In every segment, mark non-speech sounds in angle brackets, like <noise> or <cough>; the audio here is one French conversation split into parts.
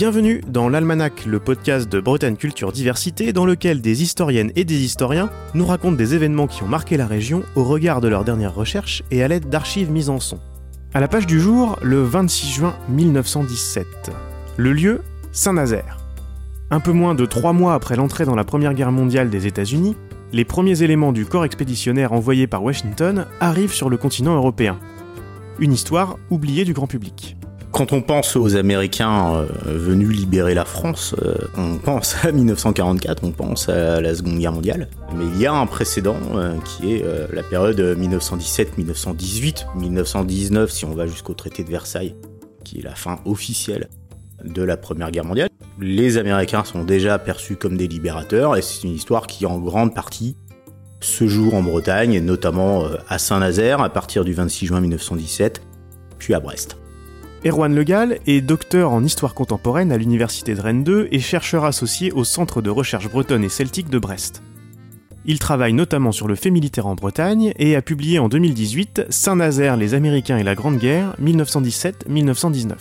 Bienvenue dans l'Almanach, le podcast de Bretagne Culture Diversité, dans lequel des historiennes et des historiens nous racontent des événements qui ont marqué la région au regard de leurs dernières recherches et à l'aide d'archives mises en son. À la page du jour, le 26 juin 1917. Le lieu, Saint-Nazaire. Un peu moins de trois mois après l'entrée dans la Première Guerre mondiale des États-Unis, les premiers éléments du corps expéditionnaire envoyé par Washington arrivent sur le continent européen. Une histoire oubliée du grand public. Quand on pense aux Américains euh, venus libérer la France, euh, on pense à 1944, on pense à la Seconde Guerre mondiale. Mais il y a un précédent euh, qui est la période 1917-1918, 1919 si on va jusqu'au traité de Versailles, qui est la fin officielle de la Première Guerre mondiale. Les Américains sont déjà perçus comme des libérateurs et c'est une histoire qui en grande partie se joue en Bretagne, et notamment à Saint-Nazaire à partir du 26 juin 1917, puis à Brest. Erwan Legal est docteur en histoire contemporaine à l'université de Rennes 2 et chercheur associé au Centre de recherche bretonne et celtique de Brest. Il travaille notamment sur le fait militaire en Bretagne et a publié en 2018 Saint-Nazaire, les Américains et la Grande Guerre, 1917-1919.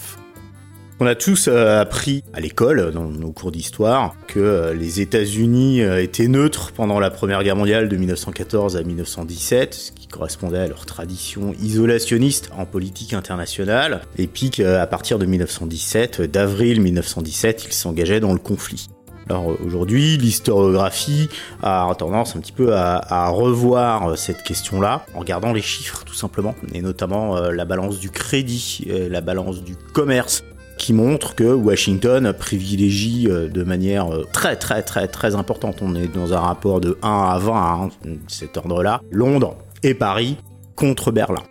On a tous euh, appris à l'école, dans nos cours d'histoire, que euh, les États-Unis euh, étaient neutres pendant la Première Guerre mondiale de 1914 à 1917, ce qui correspondait à leur tradition isolationniste en politique internationale, et puis qu'à partir de 1917, d'avril 1917, ils s'engageaient dans le conflit. Alors aujourd'hui, l'historiographie a tendance un petit peu à, à revoir cette question-là en regardant les chiffres tout simplement, et notamment la balance du crédit, la balance du commerce, qui montre que Washington privilégie euh, de manière euh, très très très très importante, on est dans un rapport de 1 à 20, hein, cet ordre-là, Londres et Paris contre Berlin.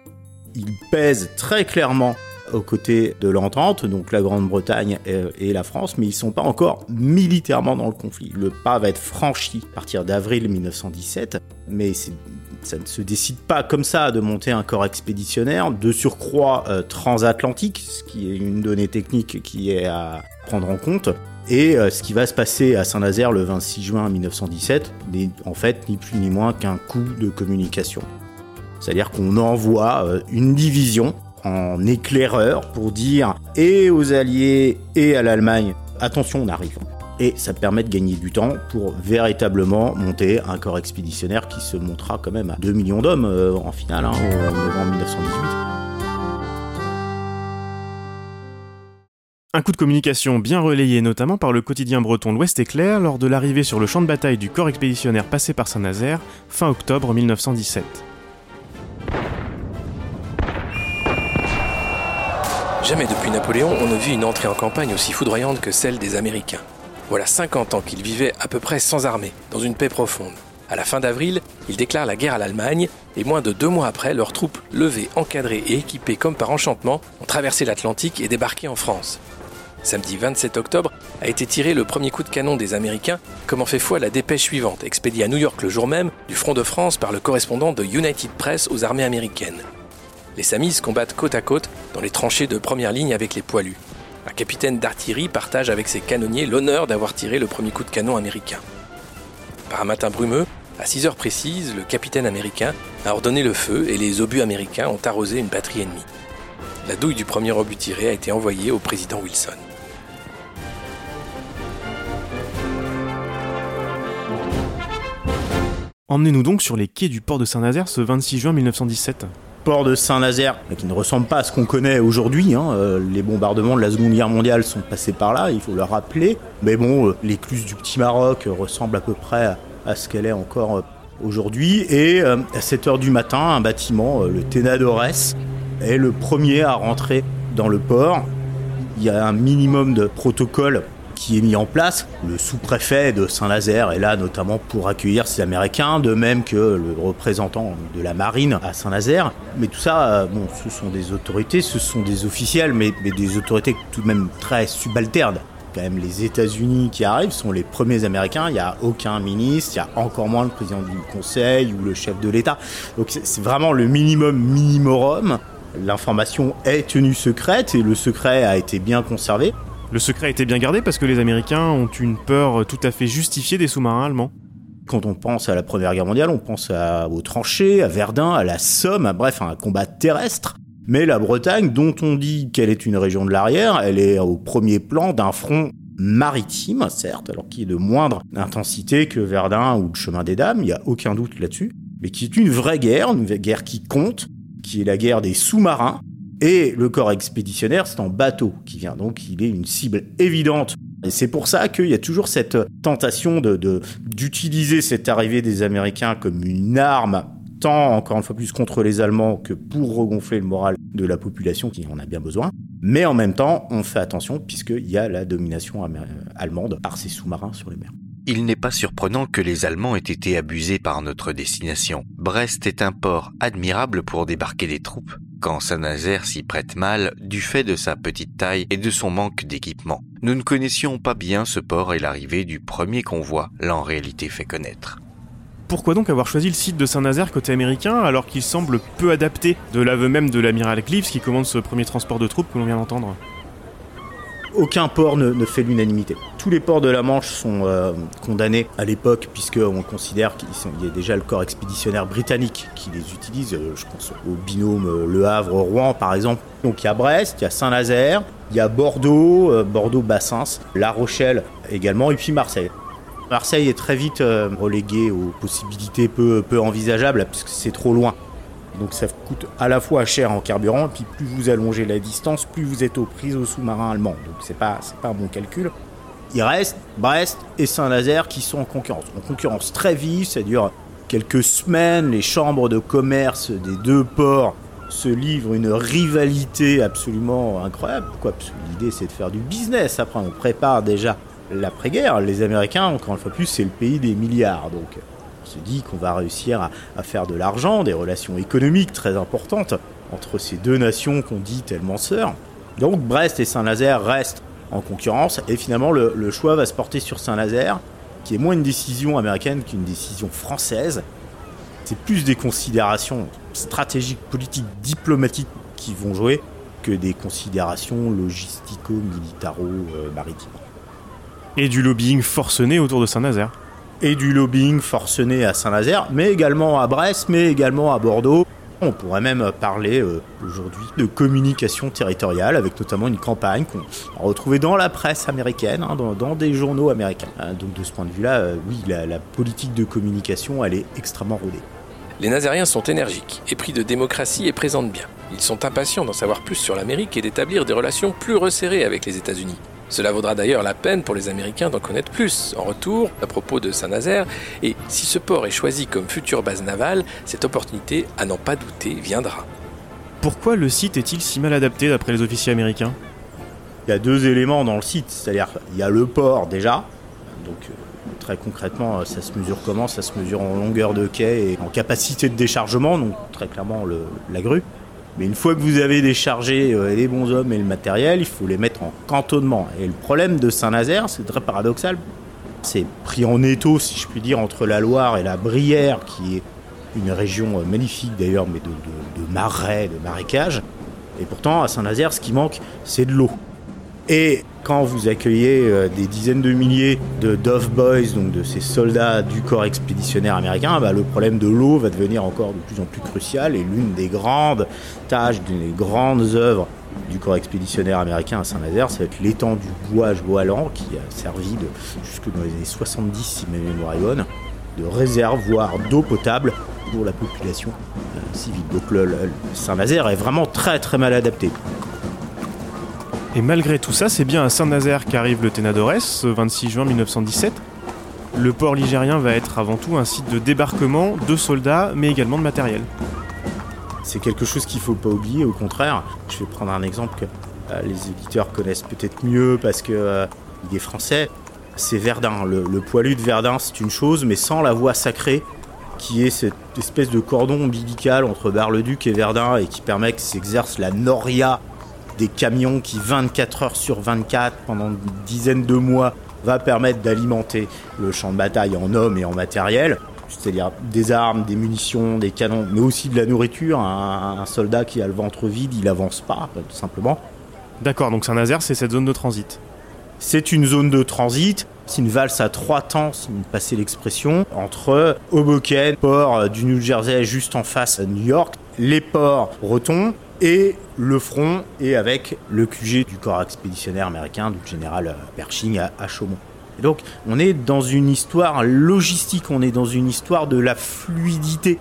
Il pèse très clairement aux côtés de l'entente, donc la Grande-Bretagne et, la France, mais ils ne sont pas encore militairement dans le conflit. Le pas va être franchi à partir d'avril 1917, mais ça ne se décide pas comme ça de monter un corps expéditionnaire, de surcroît euh, transatlantique, ce qui est une donnée technique qui est à prendre en compte. Et euh, ce qui va se passer à Saint-Nazaire le 26 juin 1917 n'est en fait ni plus ni moins qu'un coup de communication. C'est-à-dire qu'on envoie euh, une division en éclaireur pour dire et aux Alliés et à l'Allemagne attention on arrive. Et ça permet de gagner du temps pour véritablement monter un corps expéditionnaire qui se montrera quand même à 2 millions d'hommes euh, en finale hein, en novembre 1918. Un coup de communication bien relayé notamment par le quotidien breton L'Ouest éclair lors de l'arrivée sur le champ de bataille du corps expéditionnaire passé par Saint-Nazaire fin octobre 1917. Jamais depuis Napoléon, on ne vit une entrée en campagne aussi foudroyante que celle des Américains. Voilà 50 ans qu'ils vivaient à peu près sans armée, dans une paix profonde. À la fin d'avril, ils déclarent la guerre à l'Allemagne et moins de deux mois après, leurs troupes, levées, encadrées et équipées comme par enchantement, ont traversé l'Atlantique et débarqué en France. Samedi 27 octobre a été tiré le premier coup de canon des Américains, comme en fait foi la dépêche suivante, expédiée à New York le jour même, du front de France par le correspondant de United Press aux armées américaines. Les Samis combattent côte à côte dans les tranchées de première ligne avec les poilus. Un capitaine d'artillerie partage avec ses canonniers l'honneur d'avoir tiré le premier coup de canon américain. Par un matin brumeux, à 6 heures précises, le capitaine américain a ordonné le feu et les obus américains ont arrosé une batterie ennemie. La douille du premier obus tiré a été envoyée au président Wilson. Emmenez-nous donc sur les quais du port de Saint-Nazaire ce 26 juin 1917 port de Saint-Nazaire, qui ne ressemble pas à ce qu'on connaît aujourd'hui. Hein. Euh, les bombardements de la Seconde Guerre mondiale sont passés par là, il faut le rappeler. Mais bon, euh, l'écluse du Petit Maroc ressemble à peu près à, ce qu'elle est encore euh, aujourd'hui. Et à 7h du matin, un bâtiment, le Tenadores, est le premier à rentrer dans le port. Il y a un minimum de protocole qui est mis en place. Le sous-préfet de Saint-Nazaire est là notamment pour accueillir ces Américains, de même que le représentant de la marine à Saint-Nazaire. Mais tout ça, euh, bon, ce sont des autorités, ce sont des officiels, mais, des autorités tout de même très subalternes quand même les États-Unis qui arrivent sont les premiers Américains. Il n'y a aucun ministre, il y a encore moins le président du Conseil ou le chef de l'État. Donc c'est vraiment le minimum minimorum. L'information est tenue secrète et le secret a été bien conservé. Le secret a été bien gardé parce que les Américains ont une peur tout à fait justifiée des sous-marins allemands. Quand on pense à la Première Guerre mondiale, on pense aux tranchées, à Verdun, à la Somme, à, bref, à un combat terrestre. Mais la Bretagne, dont on dit qu'elle est une région de l'arrière, elle est au premier plan d'un front maritime, certes, alors qui est de moindre intensité que Verdun ou le chemin des Dames, il n'y a aucun doute là-dessus, mais qui est une vraie guerre, une guerre qui compte, qui est la guerre des sous-marins, et le corps expéditionnaire, c'est en bateau qui vient, donc il est une cible évidente. Et c'est pour ça qu'il y a toujours cette tentation de d'utiliser cette arrivée des Américains comme une arme tant, encore une fois plus, contre les Allemands que pour regonfler le moral de la population qui en a bien besoin. Mais en même temps, on fait attention puisqu'il y a la domination allemande par ces sous-marins sur les mers. Il n'est pas surprenant que les Allemands aient été abusés par notre destination. Brest est un port admirable pour débarquer des troupes, quand Saint-Nazaire s'y prête mal du fait de sa petite taille et de son manque d'équipement. Nous ne connaissions pas bien ce port et l'arrivée du premier convoi l'a en réalité fait connaître. Pourquoi donc avoir choisi le site de Saint-Nazaire côté américain alors qu'il semble peu adapté de l'aveu même de l'amiral Clips qui commande ce premier transport de troupes que l'on vient d'entendre? Aucun port ne, fait l'unanimité. Tous les ports de la Manche sont euh, condamnés à l'époque, puisqu'on considère qu'il y a déjà le corps expéditionnaire britannique qui les utilise. Euh, je pense au binôme euh, Le Havre-Rouen, par exemple. Donc il y a Brest, il y a Saint-Nazaire, il y a Bordeaux, Bordeaux-Bassins, La Rochelle également, et puis Marseille. Marseille est très vite euh, relégué aux possibilités peu, peu envisageables puisque c'est trop loin. Donc ça coûte à la fois cher en carburant, et puis plus vous allongez la distance, plus vous êtes aux prises aux sous-marins allemands. Donc c'est pas, c'est pas un bon calcul. Il reste Brest et Saint-Nazaire qui sont en concurrence. En concurrence très vive, ça dure quelques semaines. Les chambres de commerce des deux ports se livrent une rivalité absolument incroyable. Pourquoi? Parce que l'idée c'est de faire du business. Après, on prépare déjà l'après-guerre. Les Américains, encore une fois plus, c'est le pays des milliards. Donc on se dit qu'on va réussir à, faire de l'argent, des relations économiques très importantes entre ces deux nations qu'on dit tellement sœurs. Donc Brest et Saint-Nazaire restent en concurrence et finalement le, le choix va se porter sur Saint-Nazaire, qui est moins une décision américaine qu'une décision française. C'est plus des considérations stratégiques, politiques, diplomatiques qui vont jouer que des considérations logistico-militaro-maritimes. Et du lobbying forcené autour de Saint-Nazaire. Et du lobbying forcené à Saint-Nazaire, mais également à Brest, mais également à Bordeaux. On pourrait même parler euh, aujourd'hui de communication territoriale, avec notamment une campagne qu'on a retrouvée dans la presse américaine, hein, dans, des journaux américains. Euh, donc de ce point de vue-là, euh, oui, la, politique de communication, elle est extrêmement rodée. Les Nazériens sont énergiques, épris de démocratie et présentent bien. Ils sont impatients d'en savoir plus sur l'Amérique et d'établir des relations plus resserrées avec les États-Unis. Cela vaudra d'ailleurs la peine pour les Américains d'en connaître plus. En retour à propos de Saint-Nazaire, et si ce port est choisi comme future base navale, cette opportunité, à n'en pas douter, viendra. Pourquoi le site est-il si mal adapté d'après les officiers américains? Il y a deux éléments dans le site, c'est-à-dire il y a le port déjà, donc euh, très concrètement ça se mesure comment? Ça se mesure en longueur de quai et en capacité de déchargement, donc très clairement la grue. Mais une fois que vous avez déchargé euh, les bons hommes et le matériel, il faut les mettre en cantonnement. Et le problème de Saint-Nazaire, c'est très paradoxal, c'est pris en étau, si je puis dire, entre la Loire et la Brière, qui est une région euh, magnifique d'ailleurs, mais de, marais, de marécages. Et pourtant, à Saint-Nazaire, ce qui manque, c'est de l'eau. Et quand vous accueillez euh, des dizaines de milliers de Dove Boys, donc de ces soldats du corps expéditionnaire américain, bah, le problème de l'eau va devenir encore de plus en plus crucial. Et l'une des grandes tâches, des grandes œuvres du corps expéditionnaire américain à Saint-Nazaire, ça va être l'étang du bouage Boalan, qui a servi jusque dans les années 70, si ma mémoire est bonne, de réservoir d'eau potable pour la population euh, civile. Donc le Saint-Nazaire est vraiment très très mal adapté. Et malgré tout ça, c'est bien à Saint-Nazaire qu'arrive le Ténadores, ce 26 juin 1917. Le port ligérien va être avant tout un site de débarquement de soldats, mais également de matériel. C'est quelque chose qu'il ne faut pas oublier, au contraire. Je vais prendre un exemple que euh, les éditeurs connaissent peut-être mieux parce qu'il euh, est français. C'est Verdun. Le, le, poilu de Verdun, c'est une chose, mais sans la voie sacrée, qui est cette espèce de cordon ombilical entre Bar-le-Duc et Verdun et qui permet que s'exerce la noria des camions qui 24 heures sur 24 pendant une dizaine de mois va permettre d'alimenter le champ de bataille en hommes et en matériel, c'est-à-dire des armes, des munitions, des canons, mais aussi de la nourriture. Un, soldat qui a le ventre vide, il avance pas, tout simplement. D'accord, donc Saint-Nazaire, c'est cette zone de transit. C'est une zone de transit. C'est une valse à trois temps, si vous me passez l'expression, entre Hoboken, port du New Jersey juste en face à New York, les ports bretons, et le front est avec le QG du corps expéditionnaire américain du général Pershing à, à Chaumont. Et donc on est dans une histoire logistique, on est dans une histoire de la fluidité.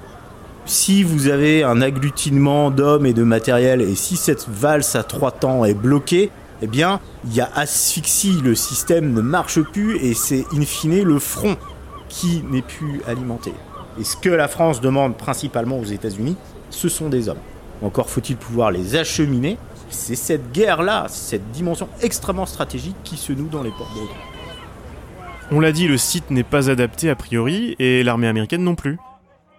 Si vous avez un agglutinement d'hommes et de matériel et si cette valse à trois temps est bloquée, eh bien, il y a asphyxie, le système ne marche plus et c'est in fine le front qui n'est plus alimenté. Et ce que la France demande principalement aux États-Unis, ce sont des hommes. Encore faut-il pouvoir les acheminer. C'est cette guerre-là, cette dimension extrêmement stratégique qui se noue dans les ports bretons. On l'a dit, le site n'est pas adapté a priori et l'armée américaine non plus.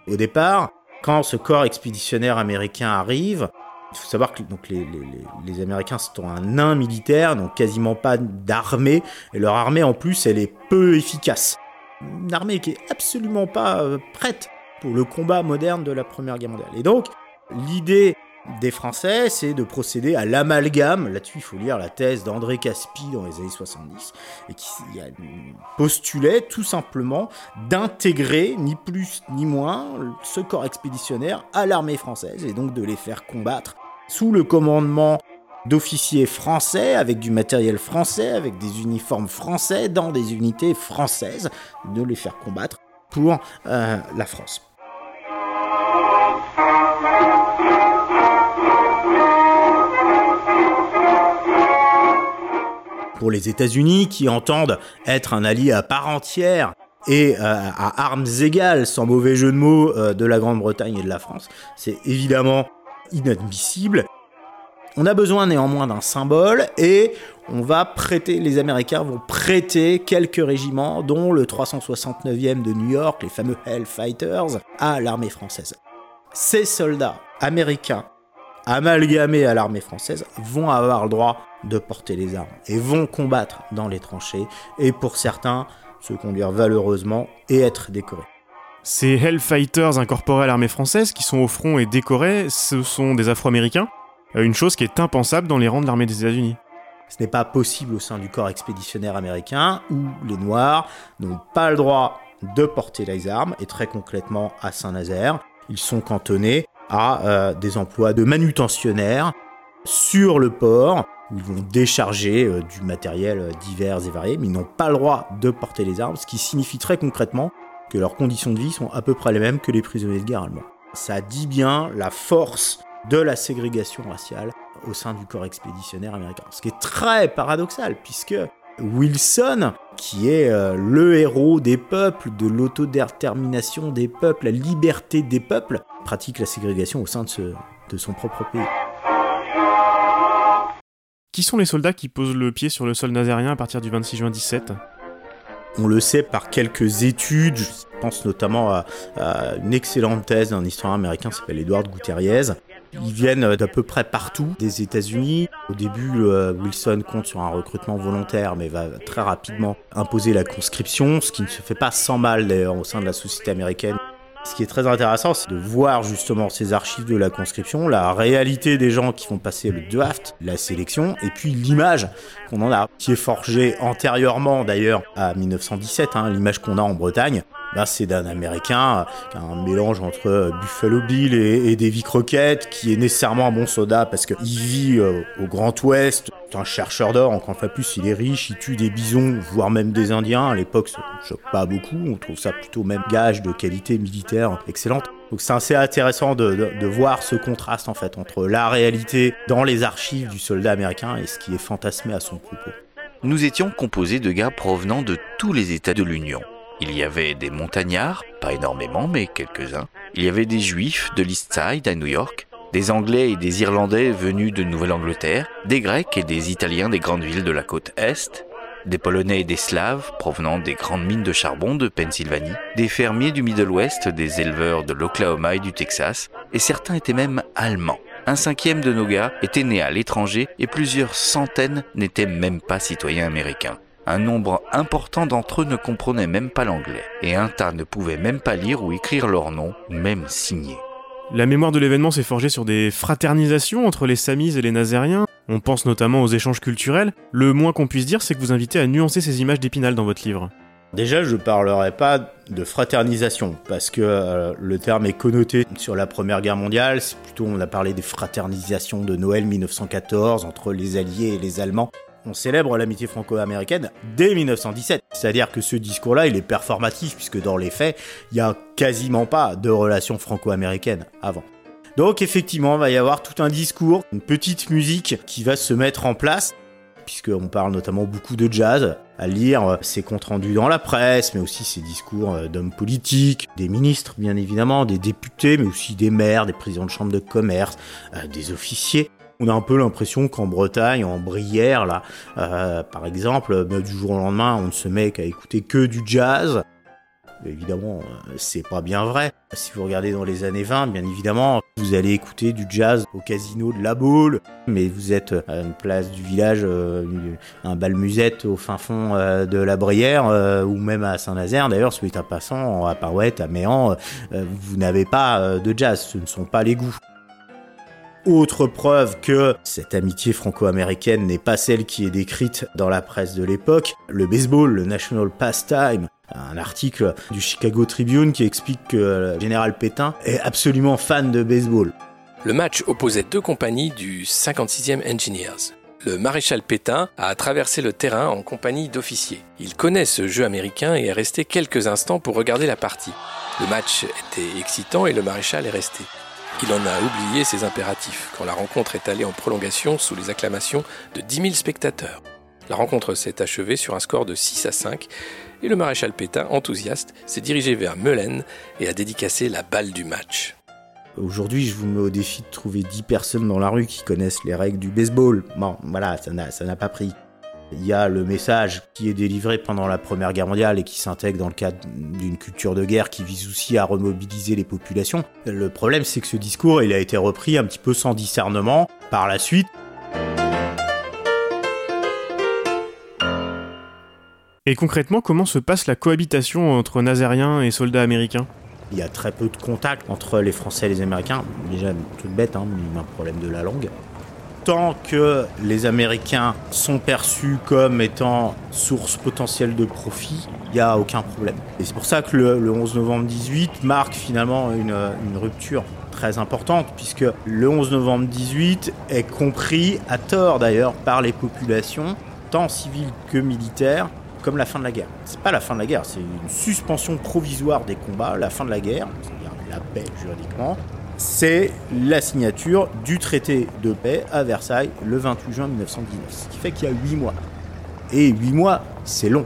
Au départ, quand ce corps expéditionnaire américain arrive, il faut savoir que donc, les, les, les Américains sont un nain militaire, donc quasiment pas d'armée, et leur armée en plus, elle est peu efficace. Une armée qui est absolument pas euh, prête pour le combat moderne de la Première Guerre mondiale. Et donc, l'idée des Français, c'est de procéder à l'amalgame. Là-dessus, il faut lire la thèse d'André Caspi dans les années 70, et qui postulait tout simplement d'intégrer, ni plus ni moins, ce corps expéditionnaire à l'armée française, et donc de les faire combattre sous le commandement d'officiers français, avec du matériel français, avec des uniformes français, dans des unités françaises, de les faire combattre pour euh, la France. Pour les États-Unis qui entendent être un allié à part entière et euh, à armes égales, sans mauvais jeu de mots, euh, de la Grande-Bretagne et de la France, c'est évidemment inadmissible. On a besoin néanmoins d'un symbole et on va prêter, les Américains vont prêter quelques régiments, dont le 369e de New York, les fameux Hellfighters, à l'armée française. Ces soldats américains amalgamés à l'armée française vont avoir le droit de porter les armes et vont combattre dans les tranchées et pour certains se conduire valeureusement et être décorés. Ces Hellfighters incorporés à l'armée française qui sont au front et décorés, ce sont des Afro-Américains, euh, une chose qui est impensable dans les rangs de l'armée des États-Unis. Ce n'est pas possible au sein du corps expéditionnaire américain où les Noirs n'ont pas le droit de porter les armes et très concrètement à Saint-Nazaire, ils sont cantonnés à euh, des emplois de manutentionnaires sur le port ils vont décharger euh, du matériel euh, divers et varié, mais ils n'ont pas le droit de porter les armes, ce qui signifie très concrètement que leurs conditions de vie sont à peu près les mêmes que les prisonniers de guerre allemands. Ça dit bien la force de la ségrégation raciale au sein du corps expéditionnaire américain. Ce qui est très paradoxal, puisque Wilson, qui est euh, le héros des peuples, de l'autodétermination des peuples, la liberté des peuples, pratique la ségrégation au sein de son propre pays. Qui sont les soldats qui posent le pied sur le sol nazérien à partir du 26 juin 17 on le sait par quelques études, je pense notamment à, une excellente thèse d'un historien américain qui s'appelle Edward Gutierrez. Ils viennent d'à peu près partout des États-Unis. Au début, Wilson compte sur un recrutement volontaire, mais va très rapidement imposer la conscription, ce qui ne se fait pas sans mal d'ailleurs au sein de la société américaine. Ce qui est très intéressant, c'est de voir justement ces archives de la conscription, la réalité des gens qui vont passer le draft, la sélection, et puis l'image qu'on en a, qui est forgée antérieurement d'ailleurs à 1917, hein, l'image qu'on a en Bretagne. Là, c'est d'un Américain un mélange entre Buffalo Bill et, et Davy Crockett, qui est nécessairement un bon soldat parce qu'il vit euh, au Grand Ouest, c'est un chercheur d'or, encore fois plus, il est riche, il tue des bisons, voire même des Indiens. À l'époque, ça ne choque pas beaucoup, on trouve ça plutôt même gage de qualité militaire excellente. Donc c'est assez intéressant de, de, voir ce contraste en fait entre la réalité dans les archives du soldat américain et ce qui est fantasmé à son propos. Nous étions composés de gars provenant de tous les États de l'Union. Il y avait des montagnards, pas énormément mais quelques-uns. Il y avait des juifs de l'East Side à New York, des Anglais et des Irlandais venus de Nouvelle-Angleterre, des Grecs et des Italiens des grandes villes de la côte Est, des Polonais et des Slaves provenant des grandes mines de charbon de Pennsylvanie, des fermiers du Middle West, des éleveurs de l'Oklahoma et du Texas, et certains étaient même allemands. Un cinquième de nos gars était né à l'étranger et plusieurs centaines n'étaient même pas citoyens américains. Un nombre important d'entre eux ne comprenaient même pas l'anglais, et un tas ne pouvaient même pas lire ou écrire leur nom, ou même signer. La mémoire de l'événement s'est forgée sur des fraternisations entre les Samis et les Nazériens. On pense notamment aux échanges culturels. Le moins qu'on puisse dire, c'est que vous invitez à nuancer ces images d'épinal dans votre livre. Déjà, je parlerai pas de fraternisation parce que euh, le terme est connoté sur la Première Guerre mondiale. C'est plutôt on a parlé des fraternisations de Noël 1914 entre les Alliés et les Allemands. On célèbre l'amitié franco-américaine dès 1917. C'est-à-dire que ce discours-là, il est performatif puisque dans les faits, il y a quasiment pas de relations franco-américaines avant. Donc effectivement, il va y avoir tout un discours, une petite musique qui va se mettre en place puisqu'on parle notamment beaucoup de jazz, à lire ses comptes rendus dans la presse, mais aussi ses discours euh, d'hommes politiques, des ministres bien évidemment, des députés, mais aussi des maires, des présidents de chambre de commerce, euh, des officiers. On a un peu l'impression qu'en Bretagne, en Brière, là, euh, par exemple, du jour au lendemain, on ne se met qu'à écouter que du jazz. Évidemment, euh, c'est pas bien vrai. Si vous regardez dans les années 20, bien évidemment, vous allez écouter du jazz au casino de La Baule, mais vous êtes à une place du village, euh, un bal musette au fin fond euh, de la Brière, ou même à Saint-Nazaire, d'ailleurs, celui à passant, à Parouette, à Méan, vous n'avez pas de jazz, ce ne sont pas les goûts. Autre preuve que cette amitié franco-américaine n'est pas celle qui est décrite dans la presse de l'époque, le baseball, le National Pastime, un article du Chicago Tribune qui explique que le général Pétain est absolument fan de baseball. Le match opposait deux compagnies du 56e Engineers. Le maréchal Pétain a traversé le terrain en compagnie d'officiers. Il connaît ce jeu américain et est resté quelques instants pour regarder la partie. Le match était excitant et le maréchal est resté. Il en a oublié ses impératifs quand la rencontre est allée en prolongation sous les acclamations de 10 000 spectateurs. La rencontre s'est achevée sur un score de 6 à 5 et le maréchal Pétain, enthousiaste, s'est dirigé vers Meulen et a dédicacé la balle du match. Aujourd'hui, je vous mets au défi de trouver 10 personnes dans la rue qui connaissent les règles du baseball. Bon, voilà, ça n'a pas pris. Il y a le message qui est délivré pendant la Première Guerre mondiale et qui s'intègre dans le cadre d'une culture de guerre qui vise aussi à remobiliser les populations. Le problème, c'est que ce discours, il a été repris un petit peu sans discernement par la suite. Et concrètement, comment se passe la cohabitation entre Nazériens et soldats américains? Il y a très peu de contact entre les Français et les Américains. Déjà, toute bête, hein, un problème de la langue. Tant que les Américains sont perçus comme étant source potentielle de profit, il n'y a aucun problème. Et c'est pour ça que le, 11 novembre 18 marque finalement une, une rupture très importante, puisque le 11 novembre 18 est compris, à tort d'ailleurs, par les populations, tant civiles que militaires, comme la fin de la guerre. C'est pas la fin de la guerre, c'est une suspension provisoire des combats. La fin de la guerre, c'est-à-dire la paix juridiquement, c'est la signature du traité de paix à Versailles le 28 juin 1919. Ce qui fait qu'il y a huit mois. Et huit mois, c'est long.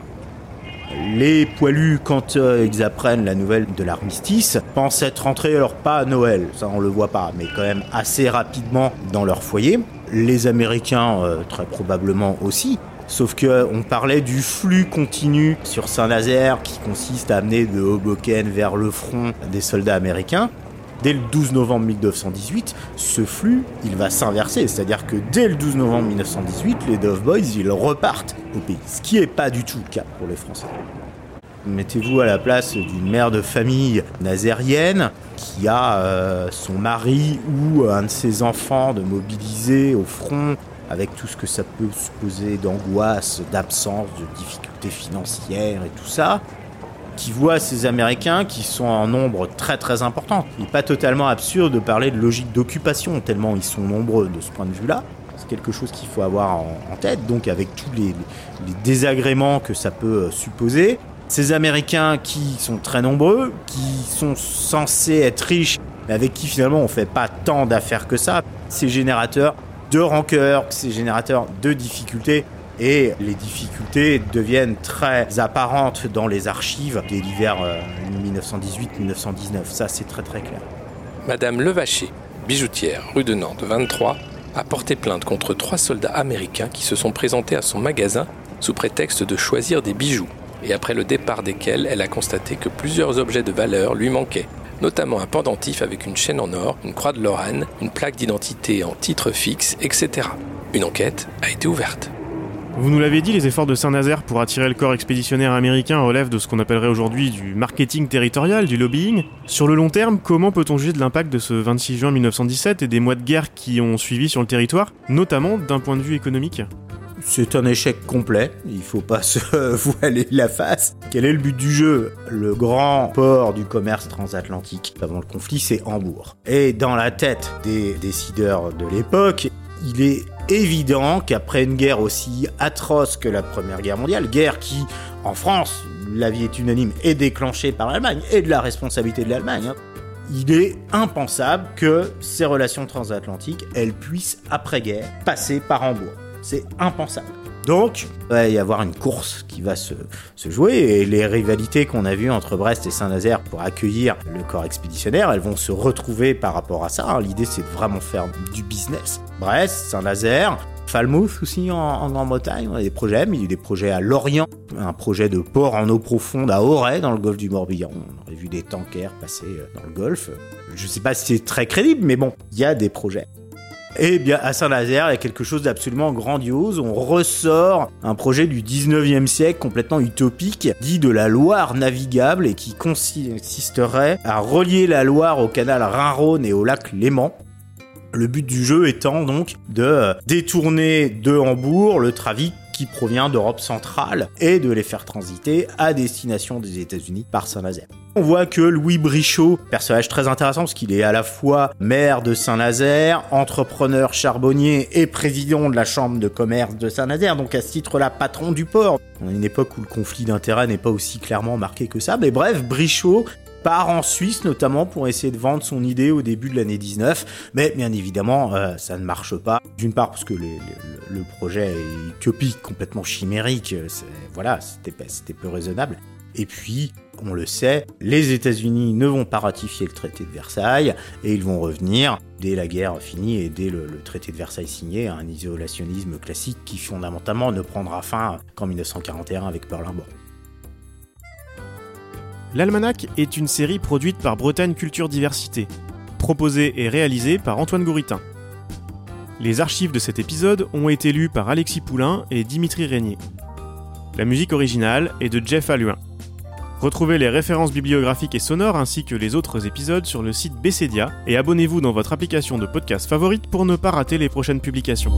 Les poilus, quand euh, ils apprennent la nouvelle de l'armistice, pensent être rentrés, alors pas à Noël, ça on le voit pas, mais quand même assez rapidement dans leur foyer. Les Américains, euh, très probablement aussi, Sauf que on parlait du flux continu sur Saint-Nazaire qui consiste à amener de Hoboken vers le front des soldats américains. Dès le 12 novembre 1918, ce flux, il va s'inverser. C'est-à-dire que dès le 12 novembre 1918, les Dove Boys, ils repartent au pays. Ce qui n'est pas du tout le cas pour les Français. Mettez-vous à la place d'une mère de famille nazérienne qui a euh, son mari ou un de ses enfants de mobiliser au front avec tout ce que ça peut supposer d'angoisse, d'absence, de difficultés financières et tout ça, qui voit ces Américains qui sont en nombre très très important. Il n'est pas totalement absurde de parler de logique d'occupation, tellement ils sont nombreux de ce point de vue-là. C'est quelque chose qu'il faut avoir en, tête, donc avec tous les, les désagréments que ça peut euh, supposer. Ces Américains qui sont très nombreux, qui sont censés être riches, mais avec qui finalement on fait pas tant d'affaires que ça, ces générateurs de rancœur, c'est générateur de difficultés. Et les difficultés deviennent très apparentes dans les archives des l'hiver 1918-1919. Ça, c'est très très clair. Madame Levaché, bijoutière, rue de Nantes 23, a porté plainte contre trois soldats américains qui se sont présentés à son magasin sous prétexte de choisir des bijoux, et après le départ desquels elle a constaté que plusieurs objets de valeur lui manquaient, notamment un pendentif avec une chaîne en or, une croix de Lorraine, une plaque d'identité en titre fixe, etc. Une enquête a été ouverte. Vous nous l'avez dit, les efforts de Saint-Nazaire pour attirer le corps expéditionnaire américain relèvent de ce qu'on appellerait aujourd'hui du marketing territorial, du lobbying. Sur le long terme, comment peut-on juger de l'impact de ce 26 juin 1917 et des mois de guerre qui ont suivi sur le territoire, notamment d'un point de vue économique? C'est un échec complet, il faut pas <laughs> se voiler la face. Quel est le but du jeu? Le grand port du commerce transatlantique avant le conflit, c'est Hambourg. Et dans la tête des décideurs de l'époque, il est évident qu'après une guerre aussi atroce que la Première Guerre mondiale, guerre qui, en France, l'avis est unanime, est déclenchée par l'Allemagne et de la responsabilité de l'Allemagne, hein, il est impensable que ces relations transatlantiques, elles puissent, après-guerre, passer par Hambourg. C'est impensable. Donc, il va y avoir une course qui va se, jouer et les rivalités qu'on a vues entre Brest et Saint-Nazaire pour accueillir le corps expéditionnaire, elles vont se retrouver par rapport à ça. L'idée, c'est de vraiment faire du business. Brest, Saint-Nazaire, Falmouth aussi en, Grande-Bretagne, on a des projets, il y a eu des projets à Lorient, un projet de port en eau profonde à Auray dans le golfe du Morbihan. On aurait vu des tankers passer euh, dans le golfe. Je sais pas si c'est très crédible, mais bon, il y a des projets. Et bien à Saint-Nazaire, il y a quelque chose d'absolument grandiose. On ressort un projet du 19e siècle complètement utopique, dit de la Loire navigable et qui consisterait à relier la Loire au canal Rhin-Rhône et au lac Léman. Le but du jeu étant donc de détourner de Hambourg le trafic qui provient d'Europe centrale et de les faire transiter à destination des États-Unis par Saint-Nazaire. On voit que Louis Brichot, personnage très intéressant parce qu'il est à la fois maire de Saint-Nazaire, entrepreneur charbonnier et président de la chambre de commerce de Saint-Nazaire, donc à ce titre-là patron du port. On a une époque où le conflit d'intérêt n'est pas aussi clairement marqué que ça, mais bref, Brichot part en Suisse notamment pour essayer de vendre son idée au début de l'année 19, mais bien évidemment euh, ça ne marche pas. D'une part parce que le projet est utopique, complètement chimérique, voilà, c'était peu raisonnable. Et puis, on le sait, les États-Unis ne vont pas ratifier le traité de Versailles et ils vont revenir dès la guerre finie et dès le, le traité de Versailles signé à un isolationnisme classique qui fondamentalement ne prendra fin qu'en 1941 avec Pearl Harbor. L'Almanach est une série produite par Bretagne Culture Diversité, proposée et réalisée par Antoine Gouritin. Les archives de cet épisode ont été lues par Alexis Poulain et Dimitri Régnier. La musique originale est de Jeff Alluin. Retrouvez les références bibliographiques et sonores ainsi que les autres épisodes sur le site Bessedia et abonnez-vous dans votre application de podcast favorite pour ne pas rater les prochaines publications.